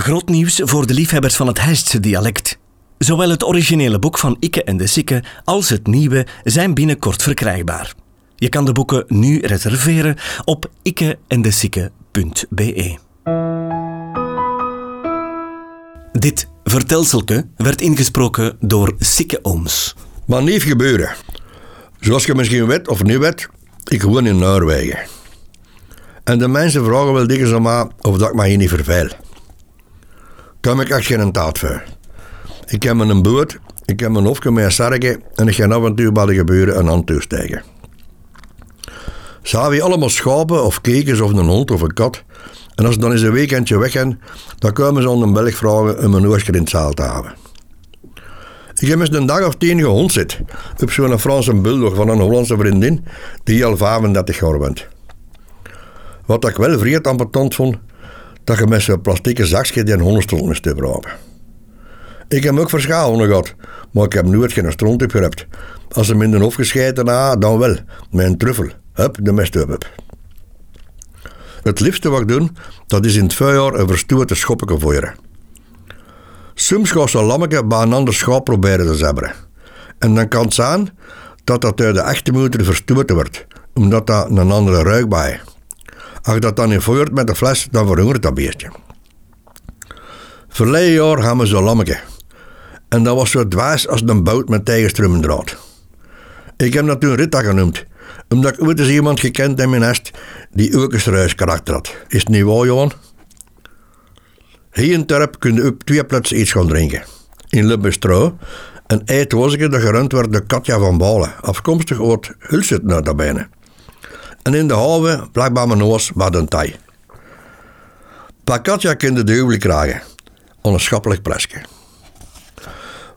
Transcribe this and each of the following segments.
Groot nieuws voor de liefhebbers van het Heistse dialect. Zowel het originele boek van Ikke en de Sikke als het nieuwe zijn binnenkort verkrijgbaar. Je kan de boeken nu reserveren op ikkeendesikke.be. Dit vertelselke werd ingesproken door Sikke Ooms. Maar niet gebeuren. Zoals je misschien weet of niet weet, ik woon in Noorwegen. En de mensen vragen wel dikwijls aan mij of dat ik me hier niet verveil. Heb ik echt geen taart voor. Ik heb een boot, ik heb een hofje met een en ik ga af en toe bij de gebeuren een hand toestijgen. Zou je allemaal schapen of kekens of een hond of een kat. En als ze dan eens een weekendje weg gaan, dan komen ze onder een Belg vragen om een oortje in het zaal te hebben. Ik heb eens een dag of tien gehond zit op zo'n Franse bulldog van een Hollandse vriendin die al 35 jaar bent. Wat ik wel vreed ambetant vond, dat je met zo'n plastieke zakje die hondenstront moest gebruiken. Ik heb ook verschalen gehad, maar ik heb nooit geen stront opgerept. Als ze hem in de hof gescheiden na, dan wel, een truffel. Hup, de mest op. Het liefste wat ik doe, dat is in het vuurjaar een verstoorde schoppetje voeren. Soms gaat zo'n lammetje bij een ander schaap proberen te zebberen. En dan kan het zijn dat dat uit de moeder verstoord wordt, omdat dat een andere ruik bij. Als dat dan in voert met de fles, dan verhongert dat beestje. Verleden jaar gaan we zo'n lammetje. En dat was zo dwaas als een boot met tegenstrummendraad. Ik heb dat toen Rita genoemd, omdat ik ooit eens iemand gekend in mijn nest die ook een karakter had. Is het niet waar, Johan? Hier in Terp kun je op twee plaatsen iets gaan drinken. In Le Bistro, een eetwozeke dat gerund werd door Katja van Balen, afkomstig uit Hulset naar bijna. En in de haven, vlak bij mijn noos, wat een taai. Katja kende de huwelijk krijgen. Onschappelijk plesje.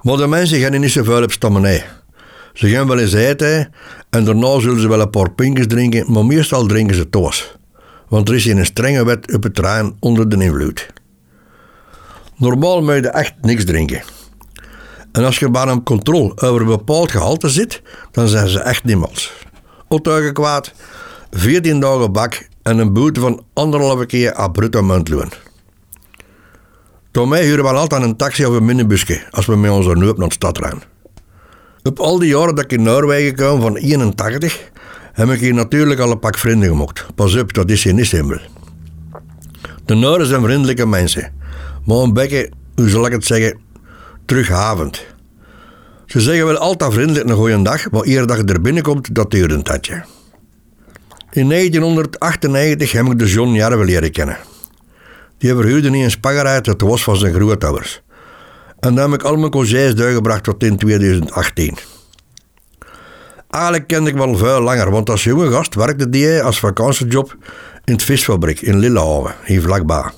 Maar de mensen gaan niet zoveel op stammenij. Ze gaan wel eens eten en daarna zullen ze wel een paar pinkjes drinken, maar meestal drinken ze toos. Want er is een strenge wet op het terrein onder de invloed. Normaal moet je echt niks drinken. En als je bij een controle over een bepaald gehalte zit, dan zijn ze echt niemals. Optuigen kwaad, 14 dagen bak en een boete van anderhalve keer aan bruto muntloon. Door mij huren we altijd een taxi of een minibusje als we met onze neus naar de stad rijden. Op al die jaren dat ik in Noorwegen kwam, van 81, heb ik hier natuurlijk al een pak vrienden gemaakt. Pas op, dat is hier niet simpel. De Noorden zijn vriendelijke mensen, maar een beetje, hoe zal ik het zeggen, terughavend. Ze zeggen wel altijd vriendelijk een goeie dag, maar dat je er binnenkomt, dat duurt een tijdje. In 1998 heb ik de John Jarve leren kennen. Die verhuurde niet een spaggeruit, het was van zijn grootouders. En dan heb ik al mijn congés doorgebracht tot in 2018. Eigenlijk kende ik wel veel langer, want als jonge gast werkte die als vakantiejob in het visfabriek in Lillehaven, hier vlakbij.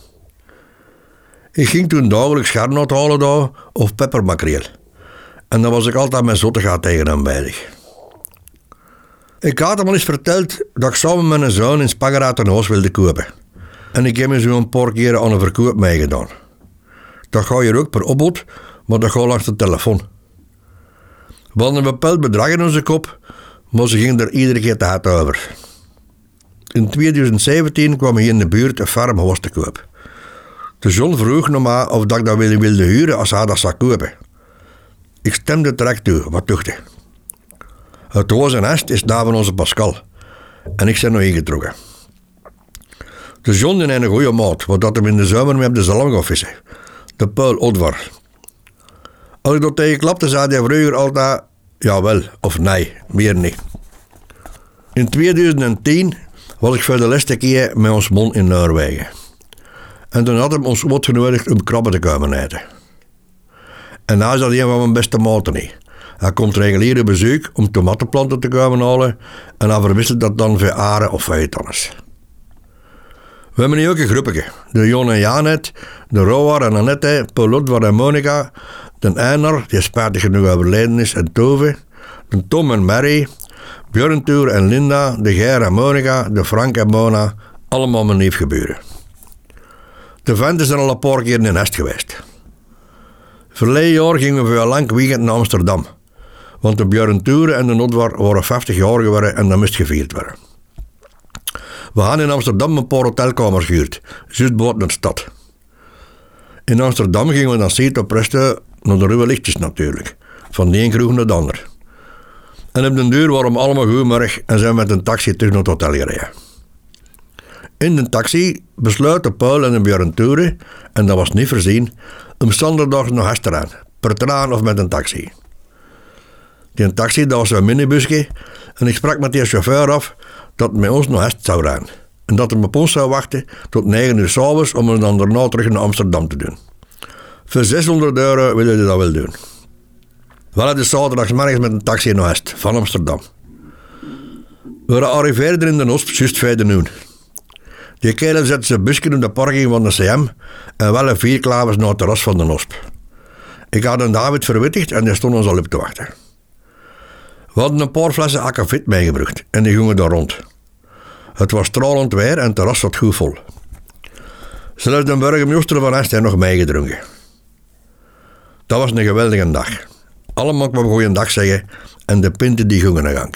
Ik ging toen dagelijks garnoot halen daar, of peppermakreel. En dan was ik altijd met zottigheid tegen hem bezig. Ik had hem al eens verteld dat ik samen met een zoon in Spageraat een huis wilde kopen. En ik heb me een paar keer aan een verkoop meegedaan. Dat ga je ook per opbod, maar dat gaat langs de telefoon. We hadden een bepaald bedrag in onze kop, maar ze gingen er iedere keer te hard over. In 2017 kwam hier in de buurt een farmhuis te koop. De zon vroeg nog maar of dat ik dat wilde huren als hij dat zou kopen. Ik stemde direct toe, wat dacht Het was en est is daar van onze Pascal. En ik ben nog ingetrokken. De John in een goede maat, wat dat hem in de zomer mee de vissen. De Paul Odvar. Als ik dat tegen klapte, zei hij vroeger altijd jawel of nee, meer niet. In 2010 was ik voor de laatste keer met ons man in Noorwegen. En toen had hij ons wat genodigd om krabben te komen eten. En is dat een van mijn beste maten niet. Hij komt regulier op bezoek om tomatenplanten te komen halen en hij verwisselt dat dan voor aren of voor anders. We hebben nu ook een groepje. De Jon en Janet, de Roar en Annette, Paul Ludwig en Monica, de Einar, die spijtig genoeg overleden is, en Tove, de Tom en Mary, Björn Tour en Linda, de Ger en Monica, de Frank en Mona, allemaal mijn gebeuren. De venten zijn al een paar keer in de nest geweest. Verleden jaar gingen we een lang weekend naar Amsterdam. Want de Björn Tour en de Nodwar waren 50 jaar geworden en dat moest gevierd worden. We gaan in Amsterdam een paar hotelkamers gehuurd, juist buiten de stad. In Amsterdam gingen we dan steeds op naar de ruwe lichtjes natuurlijk. Van de een kroeg naar de ander. En op de deur waren we allemaal goedemorgen en zijn met een taxi terug naar het hotel gereden. In de taxi besluiten Paul en Björn Toeren, en dat was niet voorzien, om zondag naar huis te per traan of met een taxi. Die taxi, dat was een minibusje, en ik sprak met die chauffeur af dat hij met ons naar huis zou gaan. En dat hij op ons zou wachten tot 9 uur s'avonds om ons dan daarna terug naar Amsterdam te doen. Voor 600 euro willen hij dat wel doen. We hadden dus zaterdagsmorgens met een taxi naar huis, van Amsterdam. We arriveerden in de Osp juist verder nu. Die kerel zette zijn busje in de parking van de CM en wel een vier klavers naar het terras van de Osp. Ik had een David verwittigd en die stond ons al op te wachten. We hadden een paar flessen akkefiet meegebracht en die gingen daar rond. Het was stralend weer en het terras zat goed vol. Zelfs de burgemeester van Est heeft nog meegedronken. Dat was een geweldige dag. Allemaal kwam goeie dag zeggen en de pinten die gingen naar gang.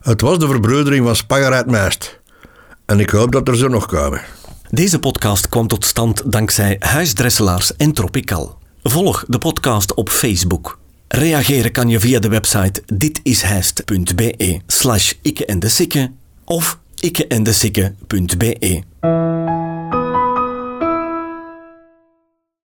Het was de verbroedering van Spagger uit Meist. En ik hoop dat er zo nog komen. Deze podcast kwam tot stand dankzij Huisdresselaars en Tropical. Volg de podcast op Facebook. Reageren kan je via de website ditishijst.be slash ikke en de sikke of ikkeendesikke.be.